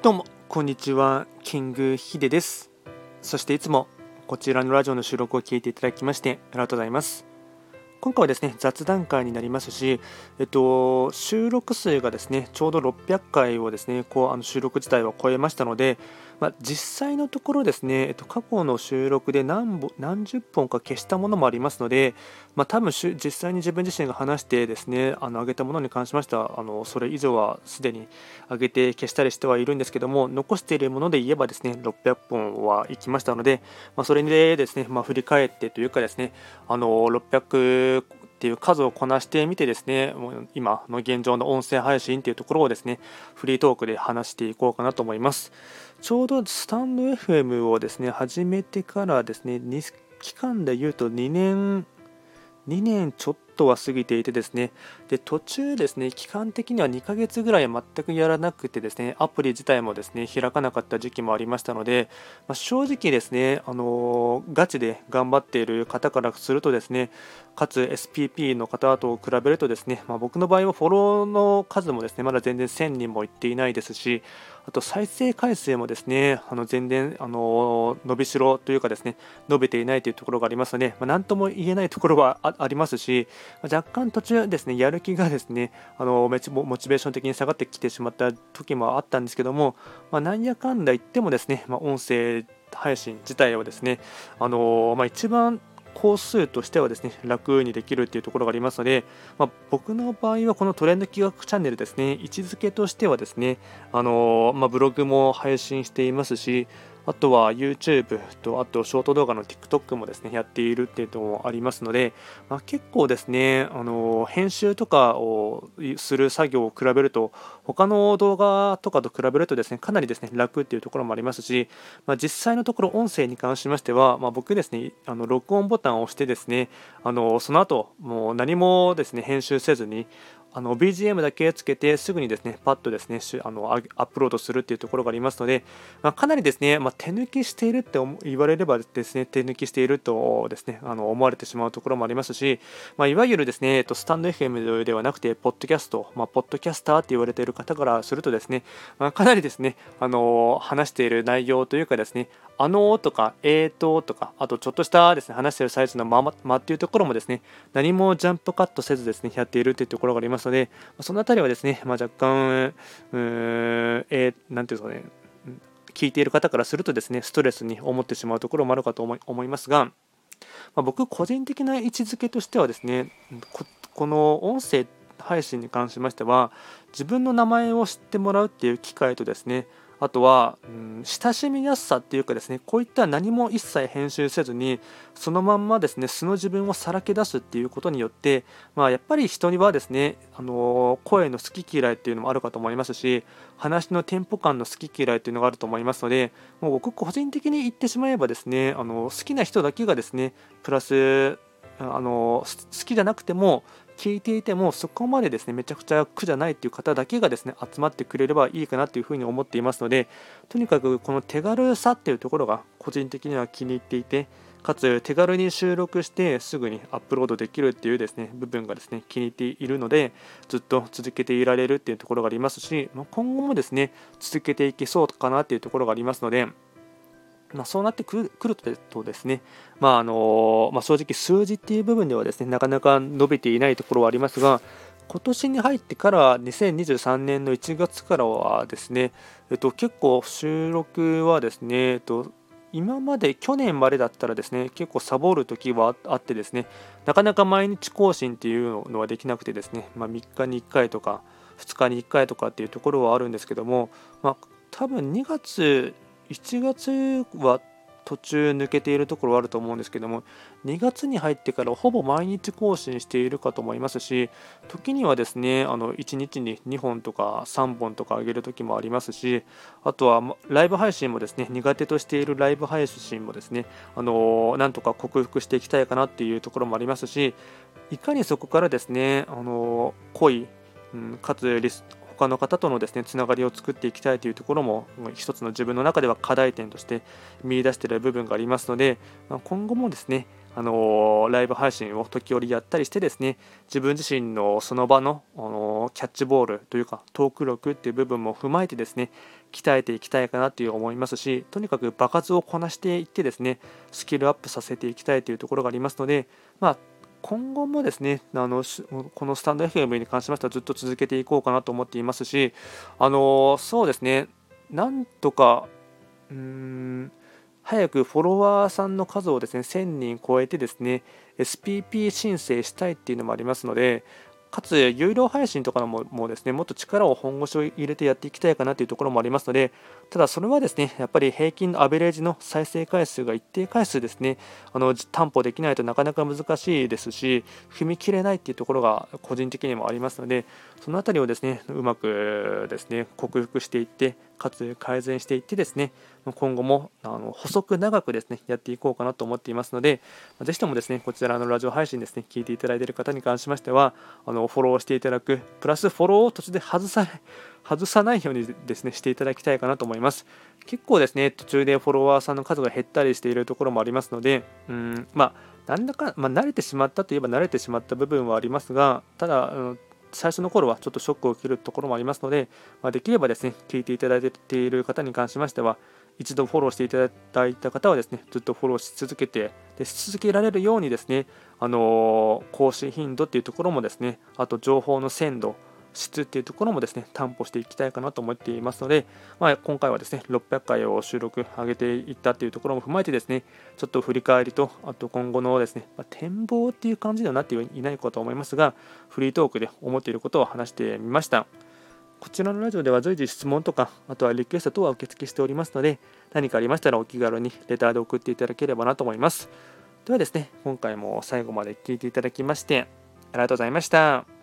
どうもこんにちはキングヒデです。そしていつもこちらのラジオの収録を聞いていただきましてありがとうございます。今回はですね雑談会になりますし、えっと、収録数がですねちょうど600回をですねこうあの収録自体は超えましたので、まあ、実際のところですね、えっと、過去の収録で何何十本か消したものもありますので、まあ、多分実際に自分自身が話してですねあの上げたものに関しましてはあのそれ以上はすでに上げて消したりしてはいるんですけども残しているもので言えばですね600本はいきましたので、まあ、それでですね、ま振り返ってというかですねあの600っていう数をこなしてみてですね今の現状の音声配信っていうところをですねフリートークで話していこうかなと思います。ちょうどスタンド FM をですね始めてからですね期間で言うと2年2年ちょっととは過ぎていてですね。で途中ですね期間的には2ヶ月ぐらい全くやらなくてですねアプリ自体もですね開かなかった時期もありましたので、まあ、正直ですねあのガチで頑張っている方からするとですねかつ SPP の方と比べるとですね、まあ、僕の場合はフォローの数もですねまだ全然1000人もいっていないですしあと再生回数もですねあの全然あの伸びしろというかですね伸びていないというところがありますので、まあ、何とも言えないところはありますし若干途中ですねやる気がですねあのモチベーション的に下がってきてしまった時もあったんですけども、まあ、なんやかんだ言ってもですね、まあ、音声配信自体をですねあの、まあ、一番工数としてはですね楽にできるっていうところがありますので、まあ、僕の場合はこのトレンド企画チャンネルですね位置づけとしてはですねあの、まあ、ブログも配信していますしあとは YouTube と、あとショート動画の TikTok もですね、やっているっていうのもありますので、まあ、結構ですね、あの編集とかをする作業を比べると、他の動画とかと比べるとですね、かなりですね、楽っていうところもありますし、まあ、実際のところ音声に関しましては、まあ、僕ですね、あの録音ボタンを押してですね、あのその後、もう何もですね、編集せずに、あの BGM だけつけてすぐにですねパッとですねあのアップロードするっていうところがありますので、まあ、かなりですね、まあ、手抜きしているって言われればですね手抜きしているとですねあの思われてしまうところもありますし、まあ、いわゆるですねえっとスタンド FM ではなくてポッドキャスト、まあ、ポッドキャスターって言われている方からするとですね、まあ、かなりですねあの話している内容というかですねあのとか、えーととか、あとちょっとしたですね、話してるサイズのままっていうところもですね、何もジャンプカットせずですね、やっているというところがありますので、そのあたりはですね、まあ、若干、うーえー、なんていうんですかね、聞いている方からするとですね、ストレスに思ってしまうところもあるかと思い思いますが、まあ、僕個人的な位置づけとしてはですね、この音声配信に関しましては、自分の名前を知ってもらうっていう機会とですね、あとは、うん、親しみやすさっていうかですねこういった何も一切編集せずにそのまんまですね素の自分をさらけ出すっていうことによって、まあ、やっぱり人にはですねあの声の好き嫌いっていうのもあるかと思いますし話のテンポ感の好き嫌いっていうのがあると思いますのでもう僕個人的に言ってしまえばですねあの好きな人だけがですねプラスあの好きじゃなくても聞いていてもそこまでですねめちゃくちゃ苦じゃないっていう方だけがですね集まってくれればいいかなというふうに思っていますのでとにかくこの手軽さっていうところが個人的には気に入っていてかつ手軽に収録してすぐにアップロードできるっていうですね部分がですね気に入っているのでずっと続けていられるっていうところがありますし今後もですね続けていけそうかなっていうところがありますのでまあ、そうなってくるとですね、まああのまあ、正直数字っていう部分ではですねなかなか伸びていないところはありますが今年に入ってから2023年の1月からはですね、えっと、結構収録はですね、えっと、今まで去年までだったらですね結構サボる時はあってですねなかなか毎日更新っていうのはできなくてですね、まあ、3日に1回とか2日に1回とかっていうところはあるんですけども、まあ、多分2月1月は途中抜けているところはあると思うんですけども2月に入ってからほぼ毎日更新しているかと思いますし時にはですねあの1日に2本とか3本とか上げる時もありますしあとはライブ配信もですね苦手としているライブ配信もですねあのなんとか克服していきたいかなっていうところもありますしいかにそこからですねあの濃い、うん、かつリス他の方とのですねつながりを作っていきたいというところも一つの自分の中では課題点として見出している部分がありますので、ま今後もですねあのライブ配信を時折やったりしてですね自分自身のその場の、あのキャッチボールというかトーク力っていう部分も踏まえてですね鍛えていきたいかなという思いますしとにかく場数をこなしていってですねスキルアップさせていきたいというところがありますのでまあ今後もですねあのこのスタンド FM に関しましてはずっと続けていこうかなと思っていますしあのそうですねなんとかうーん早くフォロワーさんの数をですね1000人超えてですね SPP 申請したいっていうのもありますのでかつ有料配信とかのももですねもっと力を本腰を入れてやっていきたいかなというところもありますのでただそれはですねやっぱり平均のアベレージの再生回数が一定回数ですねあの担保できないとなかなか難しいですし踏み切れないっていうところが個人的にもありますのでその辺りをですねうまくですね克服していってかつ改善していってですね今後もあの細く長くですねやっていこうかなと思っていますのでぜひともですねこちらのラジオ配信ですね聞いていただいている方に関しましてはあのフォローしていただくプラスフォローを途中で外さ外さないようにですねしていただきたいかなと思います。結構ですね途中でフォロワーさんの数が減ったりしているところもありますのでうんまあなんだか、まあ、慣れてしまったといえば慣れてしまった部分はありますがただ最初の頃はちょっとショックを受けるところもありますので、まあ、できればですね、聞いていただいている方に関しましては、一度フォローしていただいた方はですね、ずっとフォローし続けて、でし続けられるようにですね、あの、更新頻度っていうところもですね、あと情報の鮮度、質っていうところもですね担保していきたいかなと思っていますので、まあ、今回はですね600回を収録上げていったっていうところも踏まえてですねちょっと振り返りとあと今後のですね、まあ、展望っていう感じではなっていないかと思いますがフリートークで思っていることを話してみました。こちらのラジオでは随時質問とかあとはリクエスト等は受付しておりますので何かありましたらお気軽にレターで送っていただければなと思います。ではですね今回も最後まで聴いていただきましてありがとうございました。